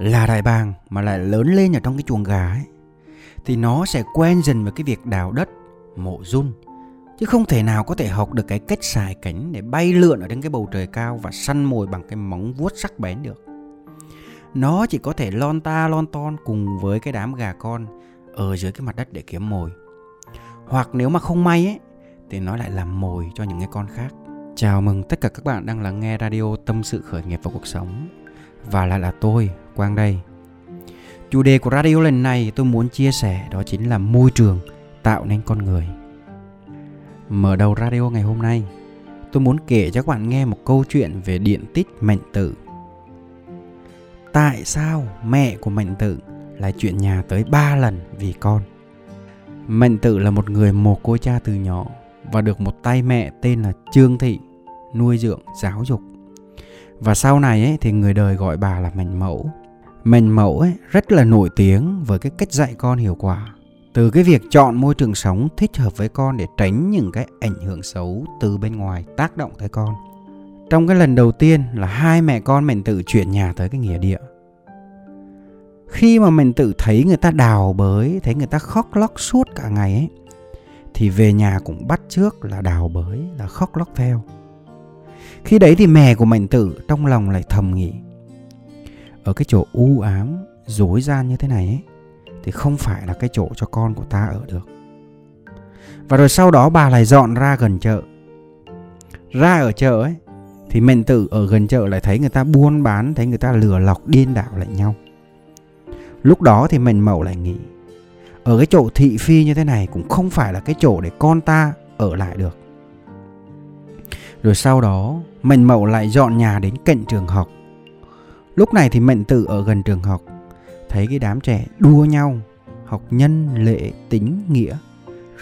là đại bàng mà lại lớn lên ở trong cái chuồng gà ấy thì nó sẽ quen dần với cái việc đào đất, mộ run chứ không thể nào có thể học được cái cách xài cánh để bay lượn ở trên cái bầu trời cao và săn mồi bằng cái móng vuốt sắc bén được. Nó chỉ có thể lon ta lon ton cùng với cái đám gà con ở dưới cái mặt đất để kiếm mồi. Hoặc nếu mà không may ấy thì nó lại làm mồi cho những cái con khác. Chào mừng tất cả các bạn đang lắng nghe radio Tâm sự khởi nghiệp và cuộc sống. Và lại là tôi, Quang đây. Chủ đề của radio lần này tôi muốn chia sẻ đó chính là môi trường tạo nên con người. Mở đầu radio ngày hôm nay, tôi muốn kể cho các bạn nghe một câu chuyện về điện tích mệnh tử. Tại sao mẹ của mệnh tử lại chuyện nhà tới 3 lần vì con? Mệnh tử là một người mồ côi cha từ nhỏ và được một tay mẹ tên là Trương Thị nuôi dưỡng giáo dục. Và sau này ấy, thì người đời gọi bà là mệnh mẫu. Mệnh mẫu ấy rất là nổi tiếng với cái cách dạy con hiệu quả. Từ cái việc chọn môi trường sống thích hợp với con để tránh những cái ảnh hưởng xấu từ bên ngoài tác động tới con. Trong cái lần đầu tiên là hai mẹ con mình tự chuyển nhà tới cái nghĩa địa. Khi mà mình tự thấy người ta đào bới, thấy người ta khóc lóc suốt cả ngày ấy, thì về nhà cũng bắt trước là đào bới, là khóc lóc theo. Khi đấy thì mẹ của mình tử trong lòng lại thầm nghĩ ở cái chỗ u ám dối gian như thế này ấy, thì không phải là cái chỗ cho con của ta ở được. Và rồi sau đó bà lại dọn ra gần chợ. Ra ở chợ ấy, thì mệnh tử ở gần chợ lại thấy người ta buôn bán, thấy người ta lừa lọc, điên đảo lại nhau. Lúc đó thì mệnh mậu lại nghĩ, ở cái chỗ thị phi như thế này cũng không phải là cái chỗ để con ta ở lại được. Rồi sau đó, mệnh mậu lại dọn nhà đến cạnh trường học lúc này thì mệnh tử ở gần trường học. Thấy cái đám trẻ đua nhau, học nhân, lệ, tính, nghĩa,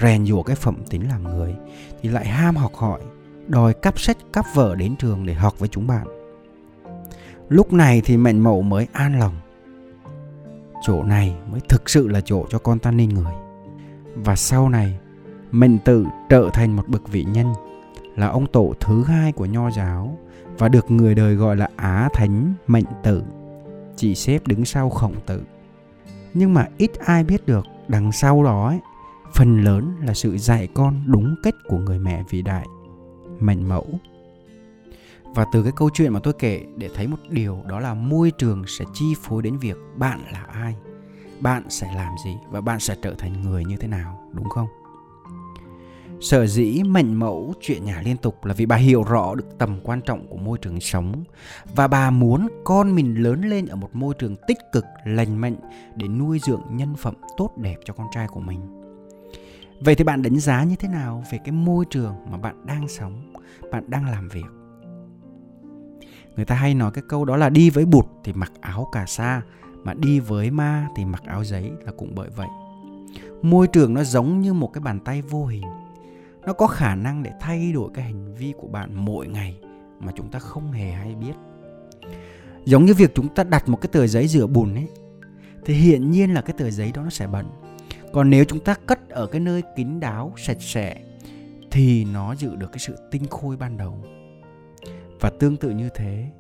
rèn giũa cái phẩm tính làm người, thì lại ham học hỏi, đòi cắp sách, cắp vở đến trường để học với chúng bạn. Lúc này thì mệnh mẫu mới an lòng. Chỗ này mới thực sự là chỗ cho con ta nên người. Và sau này, mệnh tự trở thành một bậc vị nhân là ông tổ thứ hai của nho giáo và được người đời gọi là á thánh mệnh tử. Chỉ xếp đứng sau khổng tử. Nhưng mà ít ai biết được đằng sau đó ấy, phần lớn là sự dạy con đúng cách của người mẹ vĩ đại mệnh mẫu. Và từ cái câu chuyện mà tôi kể để thấy một điều đó là môi trường sẽ chi phối đến việc bạn là ai bạn sẽ làm gì và bạn sẽ trở thành người như thế nào đúng không? Sở dĩ mệnh mẫu chuyện nhà liên tục là vì bà hiểu rõ được tầm quan trọng của môi trường sống và bà muốn con mình lớn lên ở một môi trường tích cực, lành mạnh để nuôi dưỡng nhân phẩm tốt đẹp cho con trai của mình. Vậy thì bạn đánh giá như thế nào về cái môi trường mà bạn đang sống, bạn đang làm việc? Người ta hay nói cái câu đó là đi với bụt thì mặc áo cà sa, mà đi với ma thì mặc áo giấy là cũng bởi vậy. Môi trường nó giống như một cái bàn tay vô hình nó có khả năng để thay đổi cái hành vi của bạn mỗi ngày mà chúng ta không hề hay biết. Giống như việc chúng ta đặt một cái tờ giấy rửa bùn ấy, thì hiển nhiên là cái tờ giấy đó nó sẽ bẩn. Còn nếu chúng ta cất ở cái nơi kín đáo, sạch sẽ, thì nó giữ được cái sự tinh khôi ban đầu. Và tương tự như thế,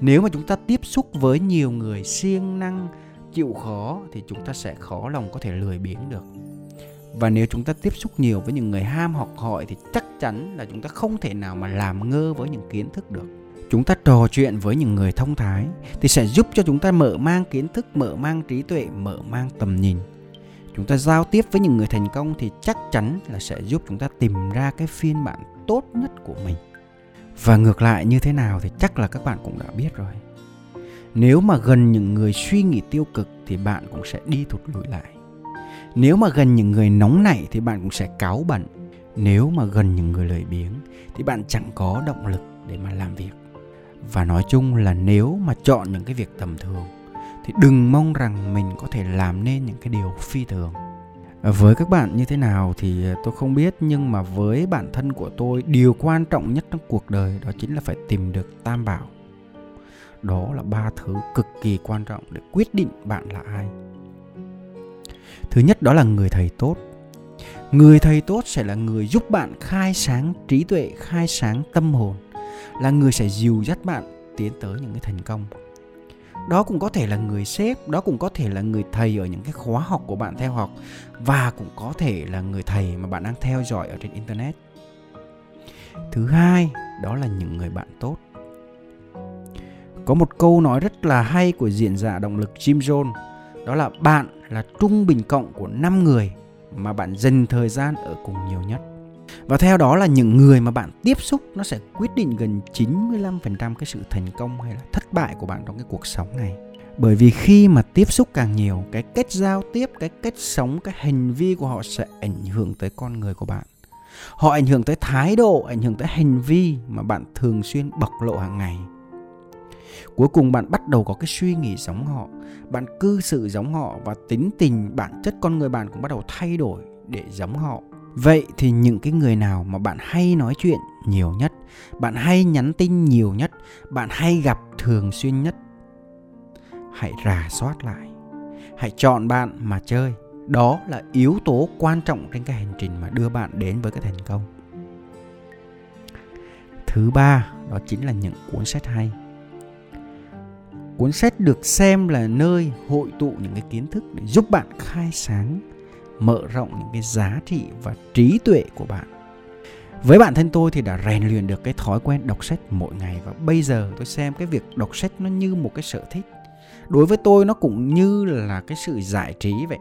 nếu mà chúng ta tiếp xúc với nhiều người siêng năng, chịu khó thì chúng ta sẽ khó lòng có thể lười biếng được và nếu chúng ta tiếp xúc nhiều với những người ham học hỏi thì chắc chắn là chúng ta không thể nào mà làm ngơ với những kiến thức được. Chúng ta trò chuyện với những người thông thái thì sẽ giúp cho chúng ta mở mang kiến thức, mở mang trí tuệ, mở mang tầm nhìn. Chúng ta giao tiếp với những người thành công thì chắc chắn là sẽ giúp chúng ta tìm ra cái phiên bản tốt nhất của mình. Và ngược lại như thế nào thì chắc là các bạn cũng đã biết rồi. Nếu mà gần những người suy nghĩ tiêu cực thì bạn cũng sẽ đi thụt lùi lại nếu mà gần những người nóng nảy thì bạn cũng sẽ cáu bẩn nếu mà gần những người lười biếng thì bạn chẳng có động lực để mà làm việc. Và nói chung là nếu mà chọn những cái việc tầm thường thì đừng mong rằng mình có thể làm nên những cái điều phi thường. Với các bạn như thế nào thì tôi không biết, nhưng mà với bản thân của tôi, điều quan trọng nhất trong cuộc đời đó chính là phải tìm được tam bảo. Đó là ba thứ cực kỳ quan trọng để quyết định bạn là ai thứ nhất đó là người thầy tốt. Người thầy tốt sẽ là người giúp bạn khai sáng trí tuệ, khai sáng tâm hồn, là người sẽ dìu dắt bạn tiến tới những cái thành công. Đó cũng có thể là người sếp, đó cũng có thể là người thầy ở những cái khóa học của bạn theo học, và cũng có thể là người thầy mà bạn đang theo dõi ở trên internet. Thứ hai, đó là những người bạn tốt. Có một câu nói rất là hay của diễn giả động lực Jim Jones, đó là bạn là trung bình cộng của 5 người mà bạn dành thời gian ở cùng nhiều nhất. Và theo đó là những người mà bạn tiếp xúc nó sẽ quyết định gần 95% cái sự thành công hay là thất bại của bạn trong cái cuộc sống này. Bởi vì khi mà tiếp xúc càng nhiều, cái cách giao tiếp, cái cách sống, cái hành vi của họ sẽ ảnh hưởng tới con người của bạn. Họ ảnh hưởng tới thái độ, ảnh hưởng tới hành vi mà bạn thường xuyên bộc lộ hàng ngày. Cuối cùng bạn bắt đầu có cái suy nghĩ giống họ, bạn cư xử giống họ và tính tình bản chất con người bạn cũng bắt đầu thay đổi để giống họ. Vậy thì những cái người nào mà bạn hay nói chuyện nhiều nhất, bạn hay nhắn tin nhiều nhất, bạn hay gặp thường xuyên nhất, hãy rà soát lại. Hãy chọn bạn mà chơi. Đó là yếu tố quan trọng trên cái hành trình mà đưa bạn đến với cái thành công. Thứ ba, đó chính là những cuốn sách hay cuốn sách được xem là nơi hội tụ những cái kiến thức để giúp bạn khai sáng, mở rộng những cái giá trị và trí tuệ của bạn. Với bản thân tôi thì đã rèn luyện được cái thói quen đọc sách mỗi ngày và bây giờ tôi xem cái việc đọc sách nó như một cái sở thích. Đối với tôi nó cũng như là cái sự giải trí vậy.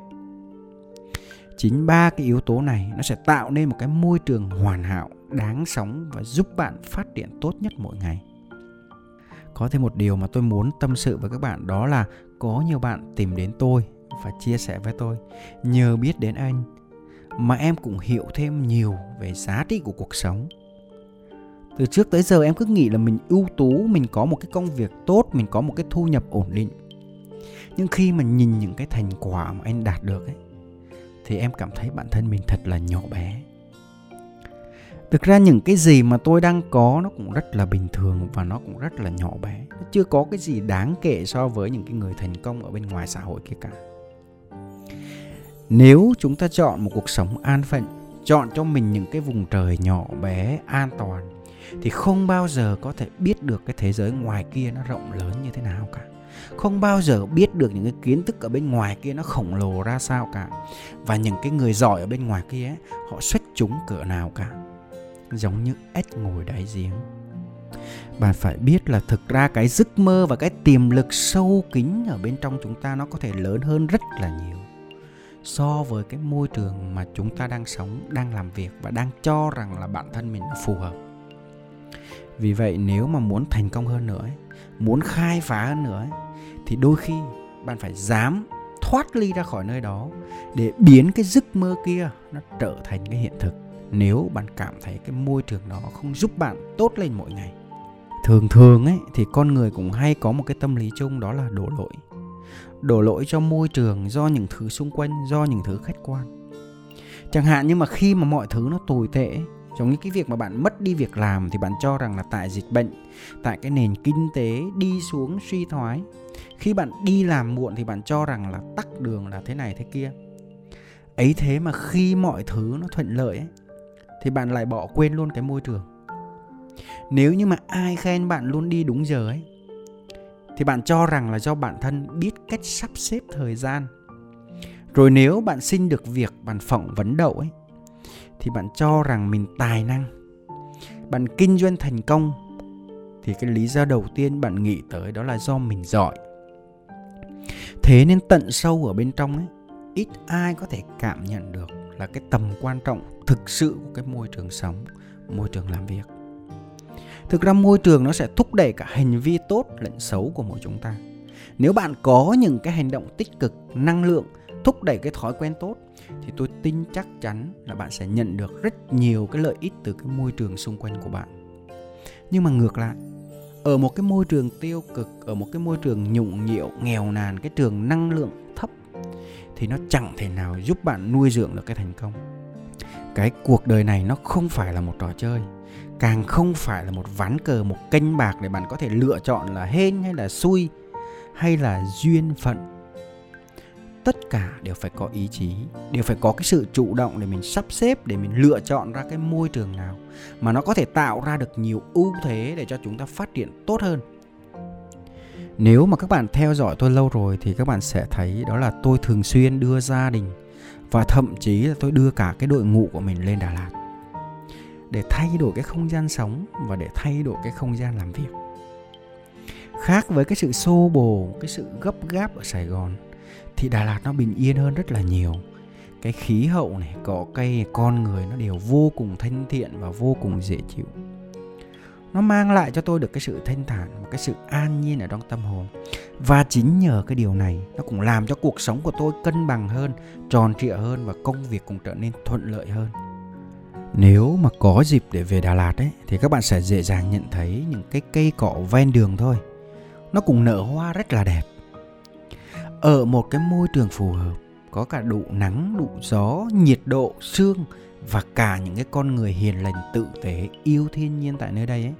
Chính ba cái yếu tố này nó sẽ tạo nên một cái môi trường hoàn hảo, đáng sống và giúp bạn phát triển tốt nhất mỗi ngày có thêm một điều mà tôi muốn tâm sự với các bạn, đó là có nhiều bạn tìm đến tôi và chia sẻ với tôi nhờ biết đến anh, mà em cũng hiểu thêm nhiều về giá trị của cuộc sống. Từ trước tới giờ em cứ nghĩ là mình ưu tú, mình có một cái công việc tốt, mình có một cái thu nhập ổn định. Nhưng khi mà nhìn những cái thành quả mà anh đạt được ấy, thì em cảm thấy bản thân mình thật là nhỏ bé thực ra những cái gì mà tôi đang có nó cũng rất là bình thường và nó cũng rất là nhỏ bé. Nó chưa có cái gì đáng kể so với những cái người thành công ở bên ngoài xã hội kia cả. Nếu chúng ta chọn một cuộc sống an phận chọn cho mình những cái vùng trời nhỏ bé an toàn thì không bao giờ có thể biết được cái thế giới ngoài kia nó rộng lớn như thế nào cả. Không bao giờ biết được những cái kiến thức ở bên ngoài kia nó khổng lồ ra sao cả. Và những cái người giỏi ở bên ngoài kia ấy, họ xuất chúng cỡ nào cả giống như ếch ngồi đáy giếng bạn phải biết là thực ra cái giấc mơ và cái tiềm lực sâu kín ở bên trong chúng ta nó có thể lớn hơn rất là nhiều so với cái môi trường mà chúng ta đang sống, đang làm việc và đang cho rằng là bản thân mình phù hợp. Vì vậy nếu mà muốn thành công hơn nữa muốn khai phá hơn nữa thì đôi khi bạn phải dám thoát ly ra khỏi nơi đó để biến cái giấc mơ kia nó trở thành cái hiện thực nếu bạn cảm thấy cái môi trường đó không giúp bạn tốt lên mỗi ngày thường thường ấy thì con người cũng hay có một cái tâm lý chung đó là đổ lỗi. Đổ lỗi cho môi trường do những thứ xung quanh do những thứ khách quan. Chẳng hạn như mà khi mà mọi thứ nó tồi tệ giống như cái việc mà bạn mất đi việc làm thì bạn cho rằng là tại dịch bệnh tại cái nền kinh tế đi xuống suy thoái. Khi bạn đi làm muộn thì bạn cho rằng là tắc đường là thế này thế kia. Ấy thế mà khi mọi thứ nó thuận lợi ấy, thì bạn lại bỏ quên luôn cái môi trường. Nếu như mà ai khen bạn luôn đi đúng giờ ấy, thì bạn cho rằng là do bản thân biết cách sắp xếp thời gian. Rồi nếu bạn xin được việc, bạn phỏng vấn đậu ấy, thì bạn cho rằng mình tài năng, bạn kinh doanh thành công, thì cái lý do đầu tiên bạn nghĩ tới đó là do mình giỏi. Thế nên tận sâu ở bên trong ấy, ít ai có thể cảm nhận được là cái tầm quan trọng thực sự của cái môi trường sống, môi trường làm việc. Thực ra môi trường nó sẽ thúc đẩy cả hành vi tốt lẫn xấu của mỗi chúng ta. Nếu bạn có những cái hành động tích cực, năng lượng, thúc đẩy cái thói quen tốt, thì tôi tin chắc chắn là bạn sẽ nhận được rất nhiều cái lợi ích từ cái môi trường xung quanh của bạn. Nhưng mà ngược lại, ở một cái môi trường tiêu cực, ở một cái môi trường nhũng nhiễu, nghèo nàn, cái trường năng lượng thì nó chẳng thể nào giúp bạn nuôi dưỡng được cái thành công. Cái cuộc đời này nó không phải là một trò chơi, càng không phải là một ván cờ, một kênh bạc để bạn có thể lựa chọn là hên hay là xui hay là duyên phận. Tất cả đều phải có ý chí, đều phải có cái sự chủ động để mình sắp xếp, để mình lựa chọn ra cái môi trường nào mà nó có thể tạo ra được nhiều ưu thế để cho chúng ta phát triển tốt hơn nếu mà các bạn theo dõi tôi lâu rồi thì các bạn sẽ thấy đó là tôi thường xuyên đưa gia đình và thậm chí là tôi đưa cả cái đội ngũ của mình lên Đà Lạt để thay đổi cái không gian sống và để thay đổi cái không gian làm việc. Khác với cái sự xô bồ, cái sự gấp gáp ở sài gòn thì đà lạt nó bình yên hơn rất là nhiều. Cái khí hậu này, cỏ cây, con người nó đều vô cùng thân thiện và vô cùng dễ chịu nó mang lại cho tôi được cái sự thanh thản và cái sự an nhiên ở trong tâm hồn. Và chính nhờ cái điều này, nó cũng làm cho cuộc sống của tôi cân bằng hơn, tròn trịa hơn và công việc cũng trở nên thuận lợi hơn. Nếu mà có dịp để về Đà Lạt ấy, thì các bạn sẽ dễ dàng nhận thấy những cái cây cỏ ven đường thôi. Nó cũng nở hoa rất là đẹp. Ở một cái môi trường phù hợp, có cả đủ nắng, đủ gió, nhiệt độ, sương và cả những cái con người hiền lành, tự tế, yêu thiên nhiên tại nơi đây ấy,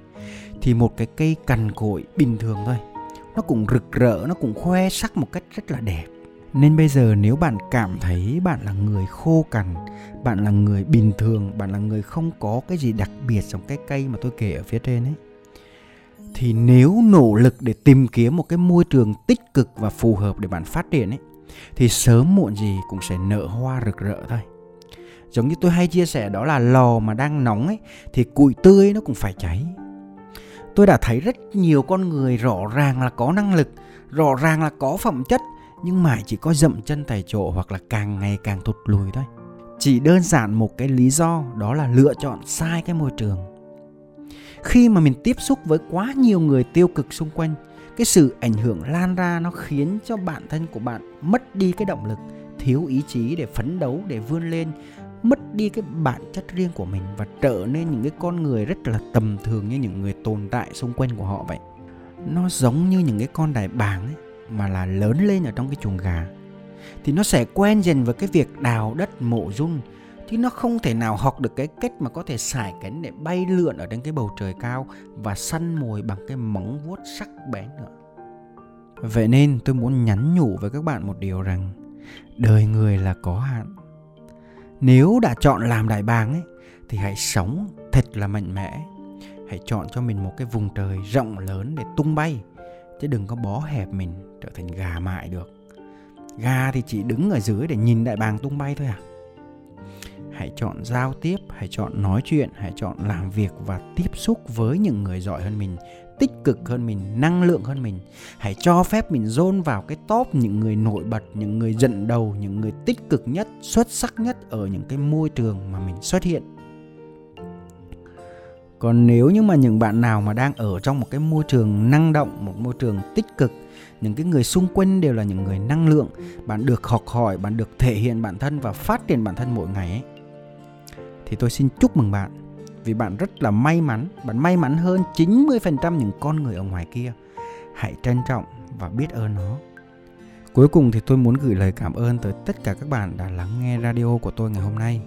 thì một cái cây cằn cội bình thường thôi, nó cũng rực rỡ, nó cũng khoe sắc một cách rất là đẹp. Nên bây giờ nếu bạn cảm thấy bạn là người khô cằn, bạn là người bình thường, bạn là người không có cái gì đặc biệt trong cái cây mà tôi kể ở phía trên ấy, thì nếu nỗ lực để tìm kiếm một cái môi trường tích cực và phù hợp để bạn phát triển ấy, thì sớm muộn gì cũng sẽ nở hoa rực rỡ thôi giống như tôi hay chia sẻ đó là lò mà đang nóng ấy, thì củi tươi nó cũng phải cháy. Tôi đã thấy rất nhiều con người rõ ràng là có năng lực, rõ ràng là có phẩm chất, nhưng mãi chỉ có dậm chân tại chỗ hoặc là càng ngày càng thụt lùi thôi. Chỉ đơn giản một cái lý do, đó là lựa chọn sai cái môi trường. Khi mà mình tiếp xúc với quá nhiều người tiêu cực xung quanh, cái sự ảnh hưởng lan ra nó khiến cho bản thân của bạn mất đi cái động lực, thiếu ý chí để phấn đấu, để vươn lên mất đi cái bản chất riêng của mình và trở nên những cái con người rất là tầm thường như những người tồn tại xung quanh của họ vậy nó giống như những cái con đại bàng ấy, mà là lớn lên ở trong cái chuồng gà thì nó sẽ quen dần với cái việc đào đất, mộ run chứ nó không thể nào học được cái cách mà có thể xài cánh để bay lượn ở trên cái bầu trời cao và săn mồi bằng cái móng vuốt sắc bén nữa. Vậy nên tôi muốn nhắn nhủ với các bạn một điều rằng, đời người là có hạn. Nếu đã chọn làm đại bàng ấy, thì hãy sống thật là mạnh mẽ. Hãy chọn cho mình một cái vùng trời rộng lớn để tung bay, chứ đừng có bó hẹp mình trở thành gà mại được. Gà thì chỉ đứng ở dưới để nhìn đại bàng tung bay thôi à hãy chọn giao tiếp, hãy chọn nói chuyện, hãy chọn làm việc và tiếp xúc với những người giỏi hơn mình tích cực hơn mình, năng lượng hơn mình. Hãy cho phép mình dồn vào cái top những người nổi bật, những người dẫn đầu, những người tích cực nhất, xuất sắc nhất ở những cái môi trường mà mình xuất hiện. Còn nếu như mà những bạn nào mà đang ở trong một cái môi trường năng động, một môi trường tích cực, những cái người xung quanh đều là những người năng lượng, bạn được học hỏi, bạn được thể hiện bản thân và phát triển bản thân mỗi ngày ấy, thì tôi xin chúc mừng bạn vì bạn rất là may mắn, bạn may mắn hơn 90% những con người ở ngoài kia. Hãy trân trọng và biết ơn nó. Cuối cùng thì tôi muốn gửi lời cảm ơn tới tất cả các bạn đã lắng nghe radio của tôi ngày hôm nay.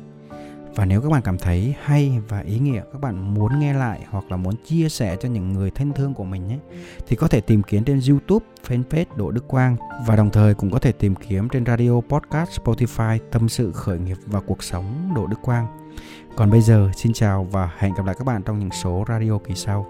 Và nếu các bạn cảm thấy hay và ý nghĩa, các bạn muốn nghe lại hoặc là muốn chia sẻ cho những người thân thương của mình ấy, thì có thể tìm kiếm trên YouTube, fanpage Đỗ Đức Quang và đồng thời cũng có thể tìm kiếm trên radio, podcast, Spotify Tâm sự khởi nghiệp và cuộc sống Đỗ Đức Quang. Còn bây giờ, xin chào và hẹn gặp lại các bạn trong những số radio kỳ sau.